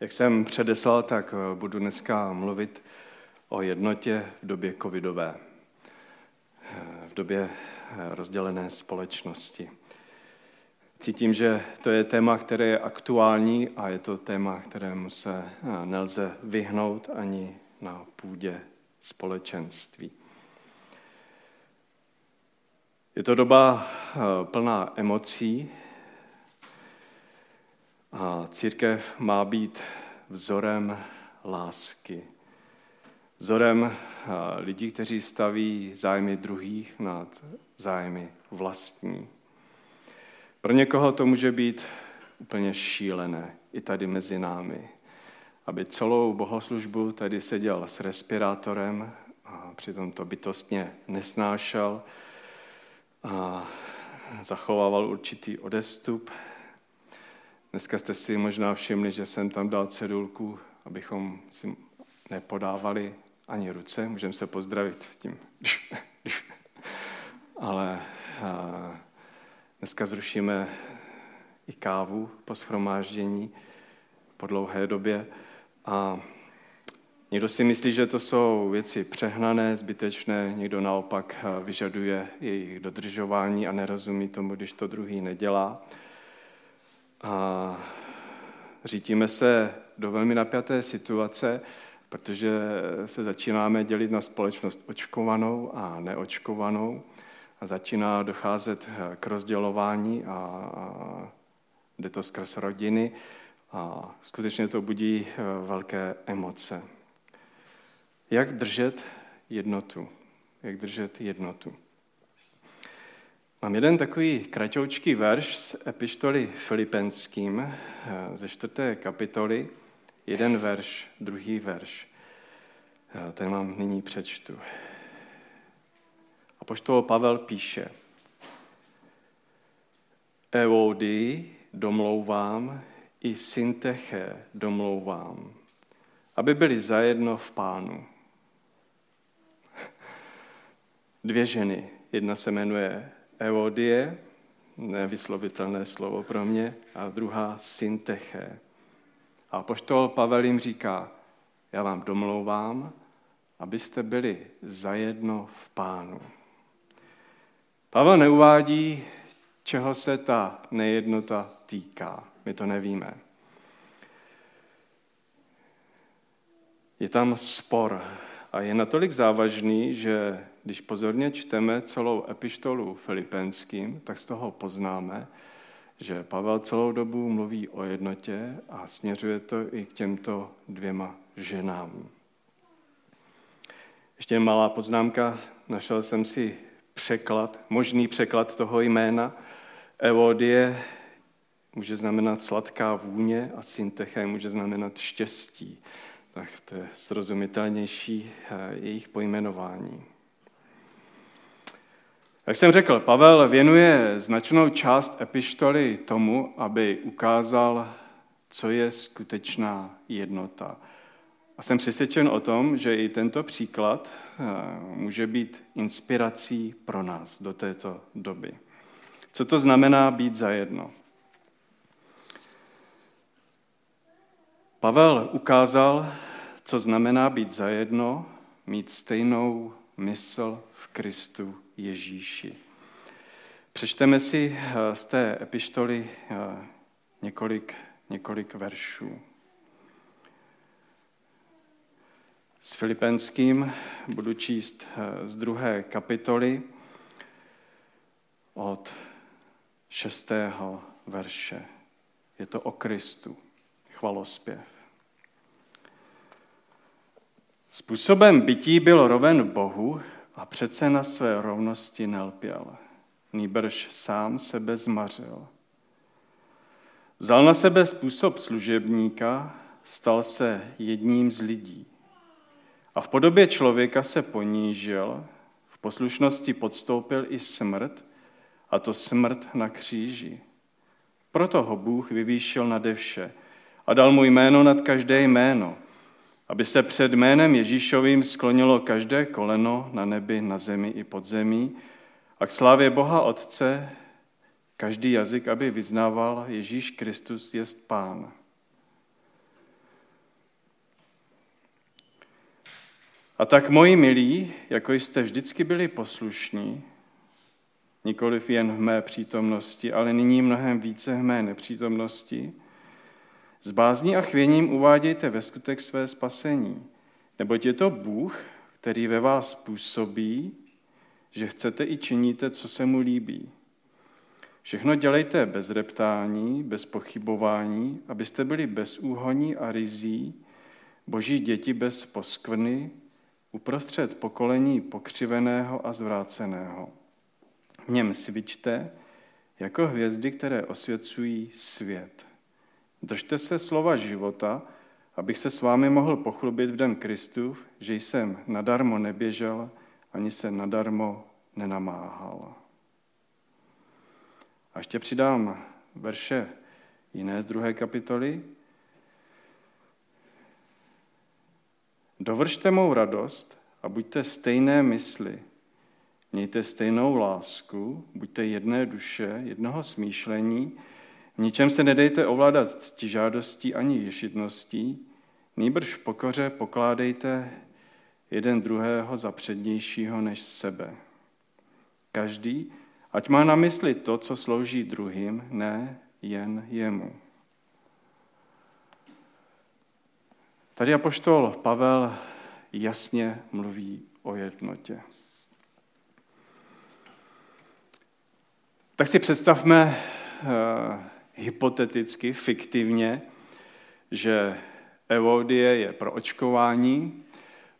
Jak jsem předeslal, tak eh, budu dneska mluvit o jednotě v době covidové, eh, v době eh, rozdělené společnosti. Cítím, že to je téma, které je aktuální a je to téma, kterému se nelze vyhnout ani na půdě společenství. Je to doba plná emocí, a církev má být vzorem lásky. Vzorem lidí, kteří staví zájmy druhých nad zájmy vlastní. Pro někoho to může být úplně šílené, i tady mezi námi. Aby celou bohoslužbu tady seděl s respirátorem a přitom to bytostně nesnášel a zachovával určitý odestup, Dneska jste si možná všimli, že jsem tam dal cedulku, abychom si nepodávali ani ruce. Můžeme se pozdravit tím. Ale dneska zrušíme i kávu po schromáždění po dlouhé době. A někdo si myslí, že to jsou věci přehnané, zbytečné, někdo naopak vyžaduje jejich dodržování a nerozumí tomu, když to druhý nedělá a řítíme se do velmi napjaté situace, protože se začínáme dělit na společnost očkovanou a neočkovanou a začíná docházet k rozdělování a, jde to skrz rodiny a skutečně to budí eh, velké emoce. Jak držet jednotu? Jak držet jednotu? Mám jeden takový kratoučký verš z epištoly Filipenským eh, ze čtvrté kapitoly. Jeden verš, druhý verš. Eh, ten mám nyní přečtu. A poštol Pavel píše, Evody domlouvám, i synteche domlouvám, aby byli zajedno v pánu. Dvě ženy, jedna se jmenuje Evodie, nevyslovitelné slovo pro mě, a druhá synteche. A poštol Pavel jim říká, já vám domlouvám, abyste byli zajedno v pánu. Pavel neuvádí, čeho se ta nejednota týká. My to nevíme. Je tam spor a je natolik závažný, že když pozorně čteme celou epištolu filipenským, tak z toho poznáme, že Pavel celou dobu mluví o jednotě a směřuje to i k těmto dvěma ženám. Ještě malá poznámka, našel jsem si překlad, možný překlad toho jména. Evodie může znamenat sladká vůně a synteche může znamenat štěstí. Tak to je srozumitelnější eh, jejich pojmenování. Jak jsem řekl, Pavel věnuje značnou část epištoly tomu, aby ukázal, co je skutečná jednota. A jsem přesvědčen o tom, že i tento příklad eh, může být inspirací pro nás do této doby. Co to znamená být zajedno? Pavel ukázal, co znamená být zajedno, mít stejnou mysl v Kristu Ježíši. Přečteme si eh, z té epištoly eh, několik, několik veršů. S Filipenským budu číst eh, z druhé kapitoly od šestého verše. Je to o Kristu, chvalospěv. Způsobem bytí byl roven Bohu, a přece na své rovnosti nelpěl, nýbrž sám sebe zmařil. Vzal na sebe způsob služebníka, stal se jedním z lidí. A v podobě člověka se ponížil, v poslušnosti podstoupil i smrt, a to smrt na kříži. Proto ho Bůh vyvýšil nade vše a dal mu jméno nad každé jméno, aby se před jménem Ježíšovým sklonilo každé koleno na nebi, na zemi i pod zemí a k slávě Boha Otce každý jazyk, aby vyznával Ježíš Kristus jest Pán. A tak, moji milí, jako jste vždycky byli poslušní, nikoliv jen v mé přítomnosti, ale nyní mnohem více v mé nepřítomnosti, s bázní a chvěním uvádějte ve skutek své spasení, neboť je to Bůh, který ve vás působí, že chcete i činíte, co se mu líbí. Všechno dělejte bez reptání, bez pochybování, abyste byli bez úhoní a rizí, boží děti bez poskvrny, uprostřed pokolení pokřiveného a zvráceného. V něm svičte jako hvězdy, které osvěcují svět. Držte se slova života, abych se s vámi mohl pochlubit v den Kristův, že jsem nadarmo neběžel, ani se nadarmo nenamáhal. A ještě přidám verše jiné z druhé kapitoly. Dovršte mou radost a buďte stejné mysli. Mějte stejnou lásku, buďte jedné duše, jednoho smýšlení, ničem se nedejte ovládat ctižádostí ani ješitností, nýbrž v pokoře pokládejte jeden druhého za přednějšího než sebe. Každý, ať má na mysli to, co slouží druhým, ne jen jemu. Tady apoštol Pavel jasně mluví o jednotě. Tak si představme uh, hypoteticky, fiktivně, že Evodie je pro očkování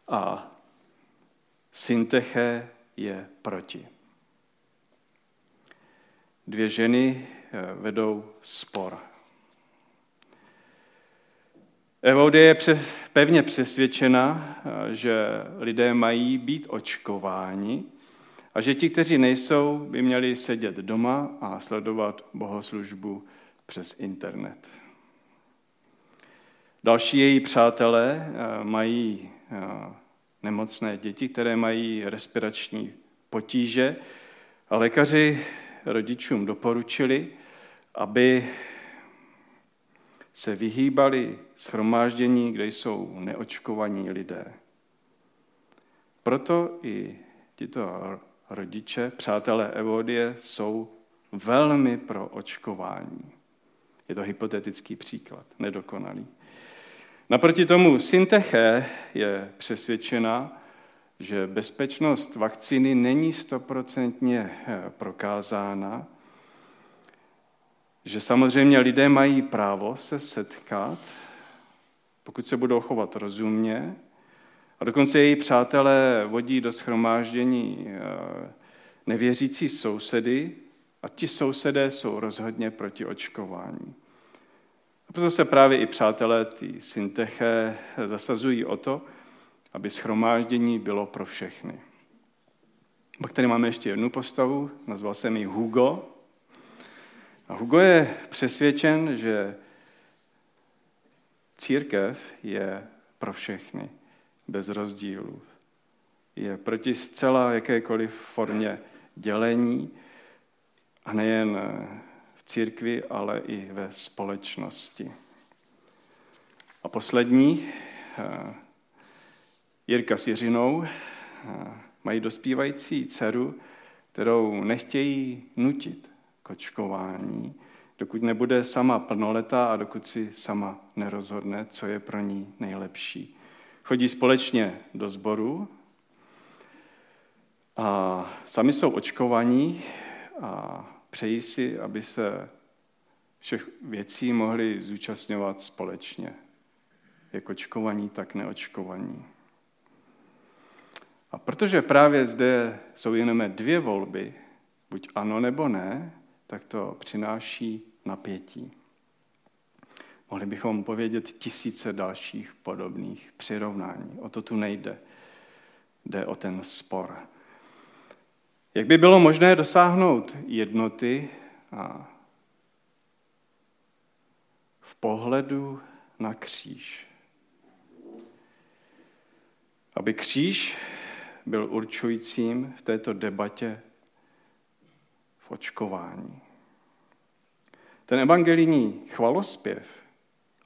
a Synteche je proti. Dvě ženy eh, vedou spor. Evodie je pevně přesvědčena, eh, že lidé mají být očkováni a že ti, kteří nejsou, by měli sedět doma a sledovat bohoslužbu přes internet. Další její přátelé eh, mají eh, nemocné děti, které mají respirační potíže a lékaři rodičům doporučili, aby se vyhýbali schromáždění, kde jsou neočkovaní lidé. Proto i tito rodiče, přátelé Evodie, jsou velmi pro očkování. Je to hypotetický příklad, nedokonalý. Naproti tomu Synteche je přesvědčena, že bezpečnost vakcíny není stoprocentně eh, prokázána, že samozřejmě lidé mají právo se setkat, pokud se budou chovat rozumně, a dokonce její přátelé vodí do schromáždění eh, nevěřící sousedy a ti sousedé jsou rozhodně proti očkování. A proto se právě i přátelé ty synteché zasazují o to, aby schromáždění bylo pro všechny. Pak tady máme ještě jednu postavu, nazval jsem ji Hugo. A Hugo je přesvědčen, že církev je pro všechny, bez rozdílů. Je proti zcela jakékoliv formě dělení a nejen v církvi, ale i ve společnosti. A poslední, eh, Jirka s Jiřinou, eh, mají dospívající dceru, kterou nechtějí nutit k očkování, dokud nebude sama plnoletá a dokud si sama nerozhodne, co je pro ní nejlepší. Chodí společně do sboru a sami jsou očkovaní a přejí si, aby se všech věcí mohli zúčastňovat společně. Jak očkovaní, tak neočkovaní. A protože právě zde jsou jenom dvě volby, buď ano nebo ne, tak to přináší napětí. Mohli bychom povědět tisíce dalších podobných přirovnání. O to tu nejde. Jde o ten spor. Jak by bylo možné dosáhnout jednoty a v pohledu na kříž? Aby kříž byl určujícím v této debatě v očkování. Ten evangelijní chvalospěv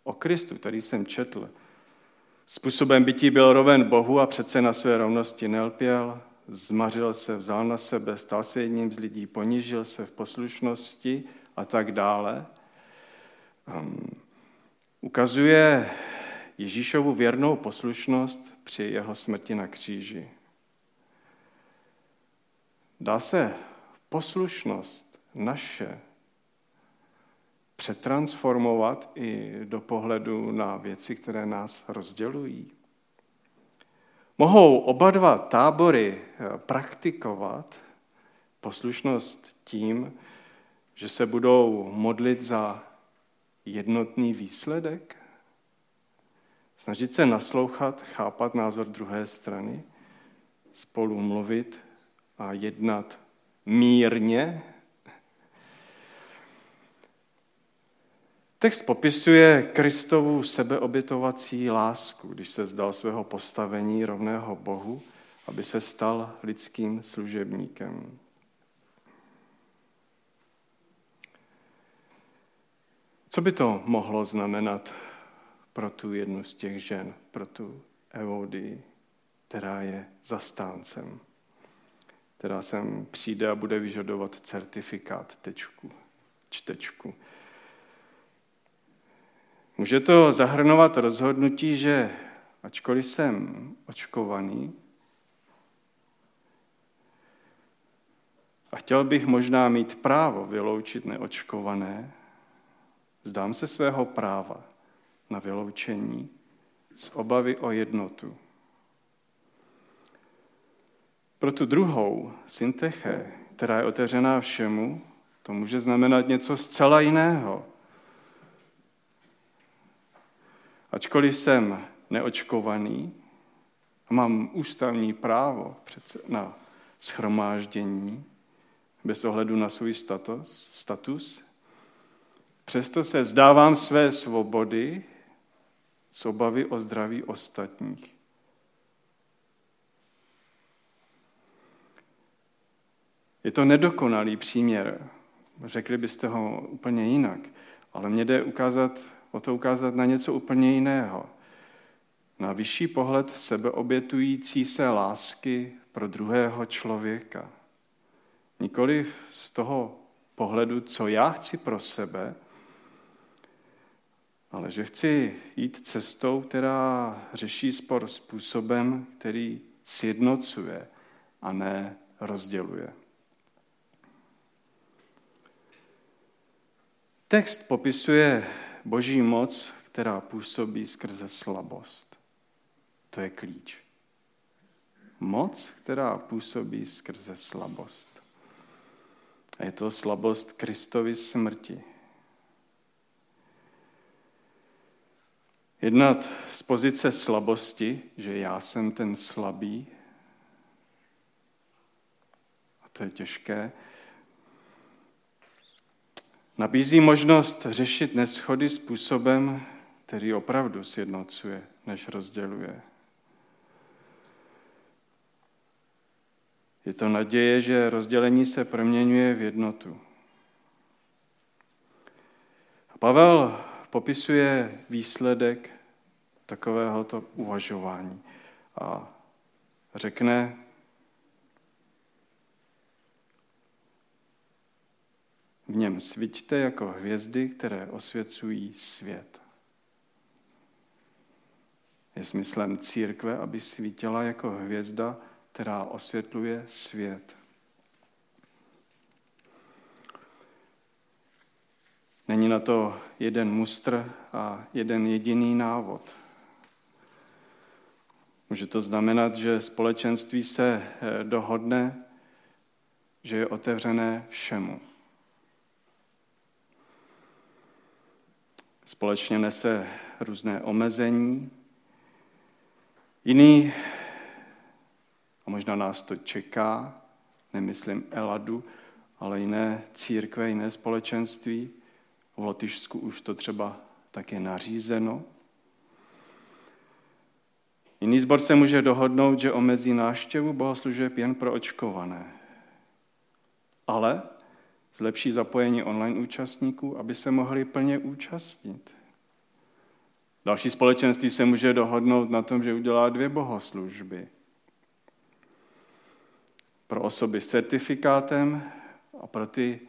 o Kristu, který jsem četl, Způsobem bytí byl roven Bohu a přece na své rovnosti nelpěl, zmařil se, vzal na sebe, stal se jedním z lidí, ponížil se v poslušnosti a tak dále. Um, ukazuje Ježíšovu věrnou poslušnost při jeho smrti na kříži. Dá se poslušnost naše přetransformovat i do pohledu na věci, které nás rozdělují. Mohou oba dva tábory eh, praktikovat poslušnost tím, že se budou modlit za jednotný výsledek? Snažit se naslouchat, chápat názor druhé strany, spolu mluvit a jednat mírně. Text popisuje Kristovu sebeobětovací lásku, když se zdal svého postavení rovného Bohu, aby se stal lidským služebníkem. Co by to mohlo znamenat pro tu jednu z těch žen, pro tu Evody, která je zastáncem, která sem přijde a bude vyžadovat certifikát, tečku, čtečku. Může to zahrnovat rozhodnutí, že ačkoliv jsem očkovaný, a chtěl bych možná mít právo vyloučit neočkované, zdám se svého práva na vyloučení z obavy o jednotu. Pro tu druhou, synteche, která je otevřená všemu, to může znamenat něco zcela jiného. Ačkoliv jsem neočkovaný a mám ústavní právo na schromáždění bez ohledu na svůj status, status přesto se vzdávám své svobody z obavy o zdraví ostatních. Je to nedokonalý příměr. Řekli byste ho úplně jinak. Ale mě jde ukázat, o to ukázat na něco úplně jiného. Na vyšší pohled sebeobětující se lásky pro druhého člověka. Nikoli z toho pohledu, co já chci pro sebe, ale že chci jít cestou, která řeší spor způsobem, který sjednocuje a ne rozděluje. Text popisuje boží moc, která působí skrze slabost. To je klíč. Moc, která působí skrze slabost. A je to slabost Kristovy smrti. Jednat z pozice slabosti, že já jsem ten slabý, a to je těžké, nabízí možnost řešit neschody způsobem, který opravdu sjednocuje, než rozděluje. Je to naděje, že rozdělení se proměňuje v jednotu. A Pavel popisuje výsledek takovéhoto uvažování a řekne, v něm svíťte jako hvězdy, které osvěcují svět. Je smyslem církve, aby svítila jako hvězda, která osvětluje svět. Není na to jeden mustr a jeden jediný návod. Může to znamenat, že společenství se eh, dohodne, že je otevřené všemu. Společně nese různé omezení. Jiný, a možná nás to čeká, nemyslím Eladu, ale jiné církve, jiné společenství, v Lotyšsku už to třeba tak je nařízeno. Jiný zbor se může dohodnout, že omezí náštěvu bohoslužeb jen pro očkované. Ale zlepší zapojení online účastníků, aby se mohli plně účastnit. Další společenství se může dohodnout na tom, že udělá dvě bohoslužby. Pro osoby s certifikátem a pro ty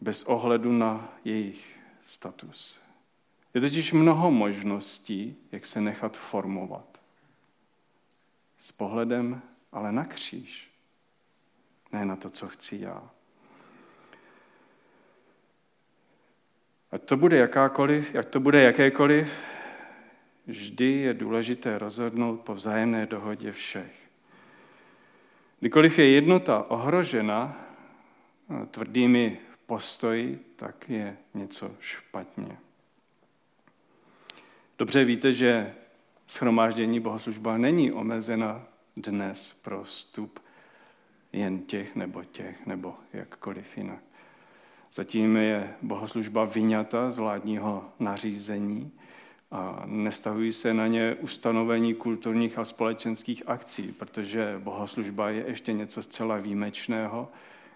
bez ohledu na jejich status. Je totiž mnoho možností, jak se nechat formovat. S pohledem ale na kříž, ne na to, co chci já. Ať to bude jakákoliv, ať to bude jakékoliv, vždy je důležité rozhodnout po vzájemné dohodě všech. Kdykoliv je jednota ohrožena tvrdými postoji, tak je něco špatně. Dobře víte, že schromáždění bohoslužba není omezena dnes pro vstup jen těch nebo těch, nebo jakkoliv jinak. Zatím je bohoslužba vyňata z vládního nařízení a nestahují se na ně ustanovení kulturních a společenských akcí, protože bohoslužba je ještě něco zcela výjimečného,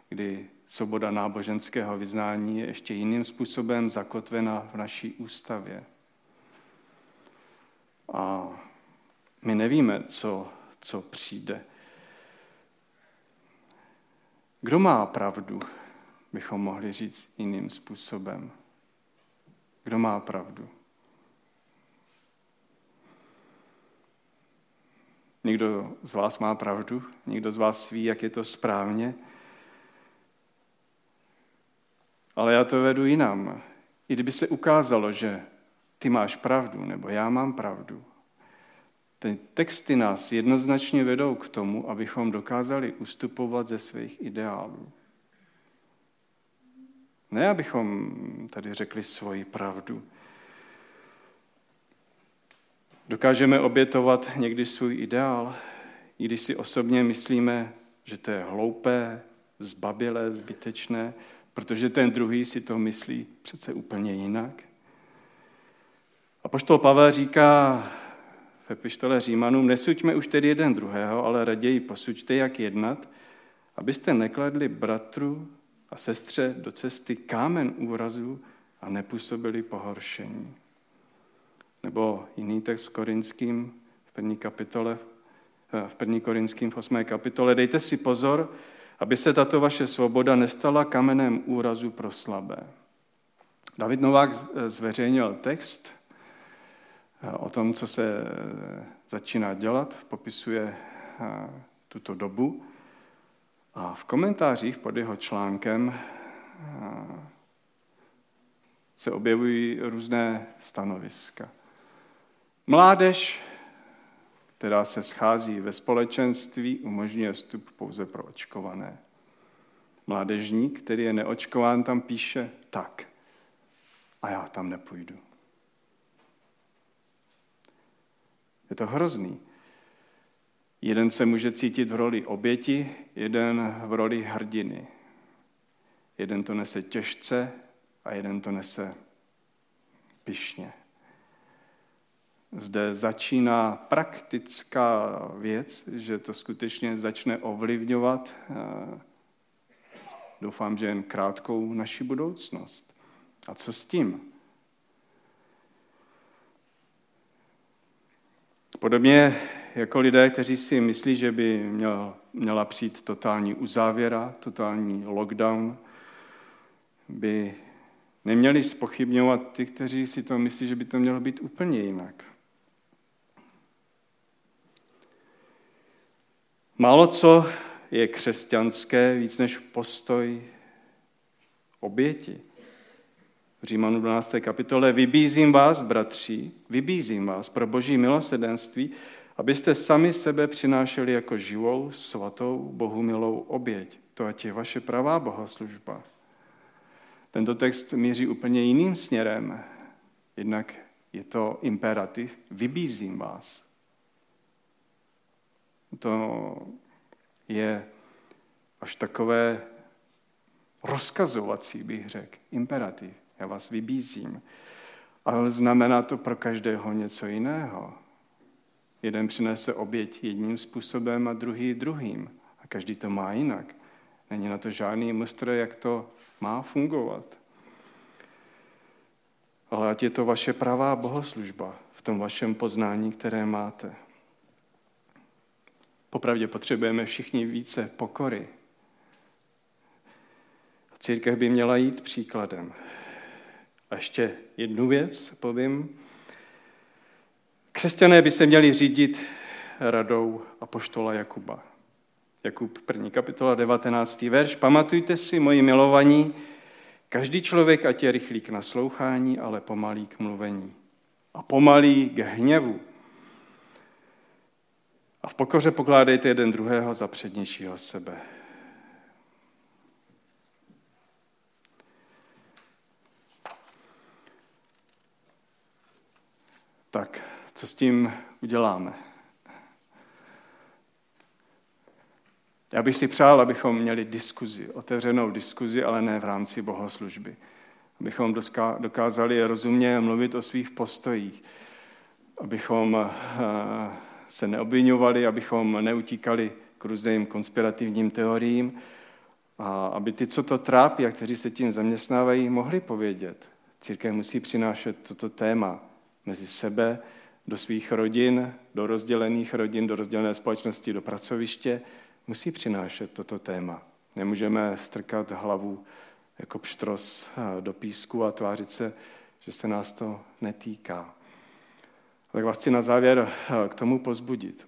kdy svoboda náboženského vyznání je ještě jiným způsobem zakotvena v naší ústavě. A my nevíme, co, co přijde. Kdo má pravdu, bychom mohli říct jiným způsobem. Kdo má pravdu? Někdo z vás má pravdu, někdo z vás ví, jak je to správně, ale já to vedu jinam. I kdyby se ukázalo, že ty máš pravdu, nebo já mám pravdu, ty texty nás jednoznačně vedou k tomu, abychom dokázali ustupovat ze svých ideálů. Ne, abychom tady řekli svoji pravdu. Dokážeme obětovat někdy svůj ideál, i když si osobně myslíme, že to je hloupé, zbabilé, zbytečné, protože ten druhý si to myslí přece úplně jinak. A poštol Pavel říká v epištole Římanům, nesuďme už tedy jeden druhého, ale raději posuďte, jak jednat, abyste nekladli bratru a sestře do cesty kámen úrazu a nepůsobili pohoršení. Nebo jiný text Korinským v první kapitole, eh, v první Korinským v 8. kapitole. Dejte si pozor, aby se tato vaše svoboda nestala kamenem úrazu pro slabé. David Novák zveřejnil text eh, o tom, co se eh, začíná dělat, popisuje tuto dobu. A v komentářích pod jeho článkem se objevují různé stanoviska. Mládež, která se schází ve společenství, umožňuje vstup pouze pro očkované. Mládežník, který je neočkován, tam píše tak. A já tam nepůjdu. Je to hrozný. Jeden se může cítit v roli oběti, jeden v roli hrdiny. Jeden to nese těžce a jeden to nese pišně. Zde začíná praktická věc, že to skutečně začne ovlivňovat, eh, doufám, že jen krátkou naši budoucnost. A co s tím? Podobně jako lidé, kteří si myslí, že by měl, měla přijít totální uzávěra, totální lockdown, by neměli spochybňovat ty, kteří si to myslí, že by to mělo být úplně jinak. Málo co je křesťanské víc než postoj oběti. V Římanu 12. kapitole vybízím vás, bratři, vybízím vás pro boží milosedenství, abyste sami sebe přinášeli jako živou, svatou, Bohu milou oběť. To ať je vaše pravá bohoslužba. Tento text míří úplně jiným směrem. Jednak je to imperativ, vybízím vás. To je až takové rozkazovací, bych řekl, imperativ. Já vás vybízím. Ale znamená to pro každého něco jiného. Jeden přinese oběť jedním způsobem a druhý druhým. A každý to má jinak. Není na to žádný mustr, jak to má fungovat. ale ať je to vaše pravá bohoslužba v tom vašem poznání, které máte. Popravdě potřebujeme všichni více pokory. Církev by měla jít příkladem. A ještě jednu věc povím. Křesťané by se měli řídit radou apoštola Jakuba. Jakub 1. kapitola 19. verš. Pamatujte si, moji milovaní, každý člověk ať je rychlý k naslouchání, ale pomalý k mluvení. A pomalý k hněvu. A v pokoře pokládejte jeden druhého za přednějšího sebe. Tak, co s tím uděláme? Já bych si přál, abychom měli diskuzi, otevřenou diskuzi, ale ne v rámci bohoslužby. Abychom dokázali rozumně mluvit o svých postojích. Abychom eh, se neobvinovali, abychom neutíkali k různým konspirativním teoriím a aby ty, co to trápí a kteří se tím zaměstnávají, mohli povědět. Církev musí přinášet toto téma mezi sebe, do svých rodin, do rozdělených rodin, do rozdělené společnosti, do pracoviště, musí přinášet toto téma. Nemůžeme strkat hlavu jako pštros eh, do písku a tvářit se, že se nás to netýká. Tak vás chci na závěr eh, k tomu pozbudit.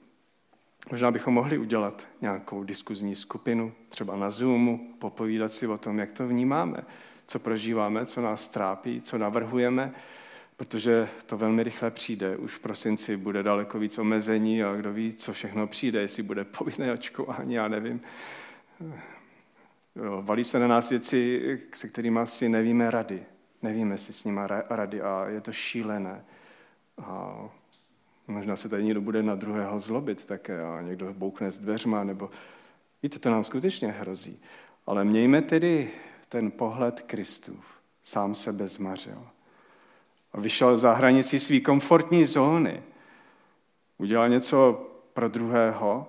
Možná bychom mohli udělat nějakou diskuzní skupinu, třeba na Zoomu, popovídat si o tom, jak to vnímáme, co prožíváme, co nás trápí, co navrhujeme, protože to velmi rychle přijde. Už v prosinci bude daleko víc omezení a kdo ví, co všechno přijde, jestli bude povinné očkování, já nevím. Valí se na nás věci, se kterými asi nevíme rady. Nevíme si s nimi rady a je to šílené. A možná se tady někdo bude na druhého zlobit také a někdo boukne s dveřma, nebo víte, to nám skutečně hrozí. Ale mějme tedy ten pohled Kristův. Sám sebe zmařil a vyšel za hranici své komfortní zóny. Udělal něco pro druhého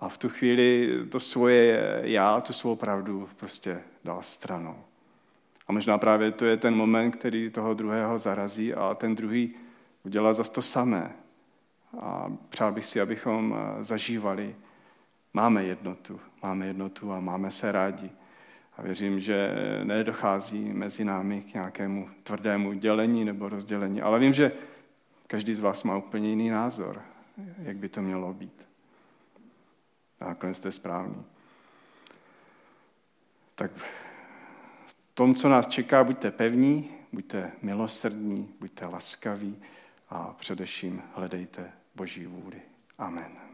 a v tu chvíli to svoje já, tu svou pravdu prostě dal stranou. A možná právě to je ten moment, který toho druhého zarazí a ten druhý udělá zase to samé. A přál bych si, abychom zažívali, máme jednotu, máme jednotu a máme se rádi. A věřím, že nedochází mezi námi k nějakému tvrdému dělení nebo rozdělení. Ale vím, že každý z vás má úplně jiný názor, jak by to mělo být. A nakonec to je správný. Tak v tom, co nás čeká, buďte pevní, buďte milosrdní, buďte laskaví a především hledejte Boží vůli. Amen.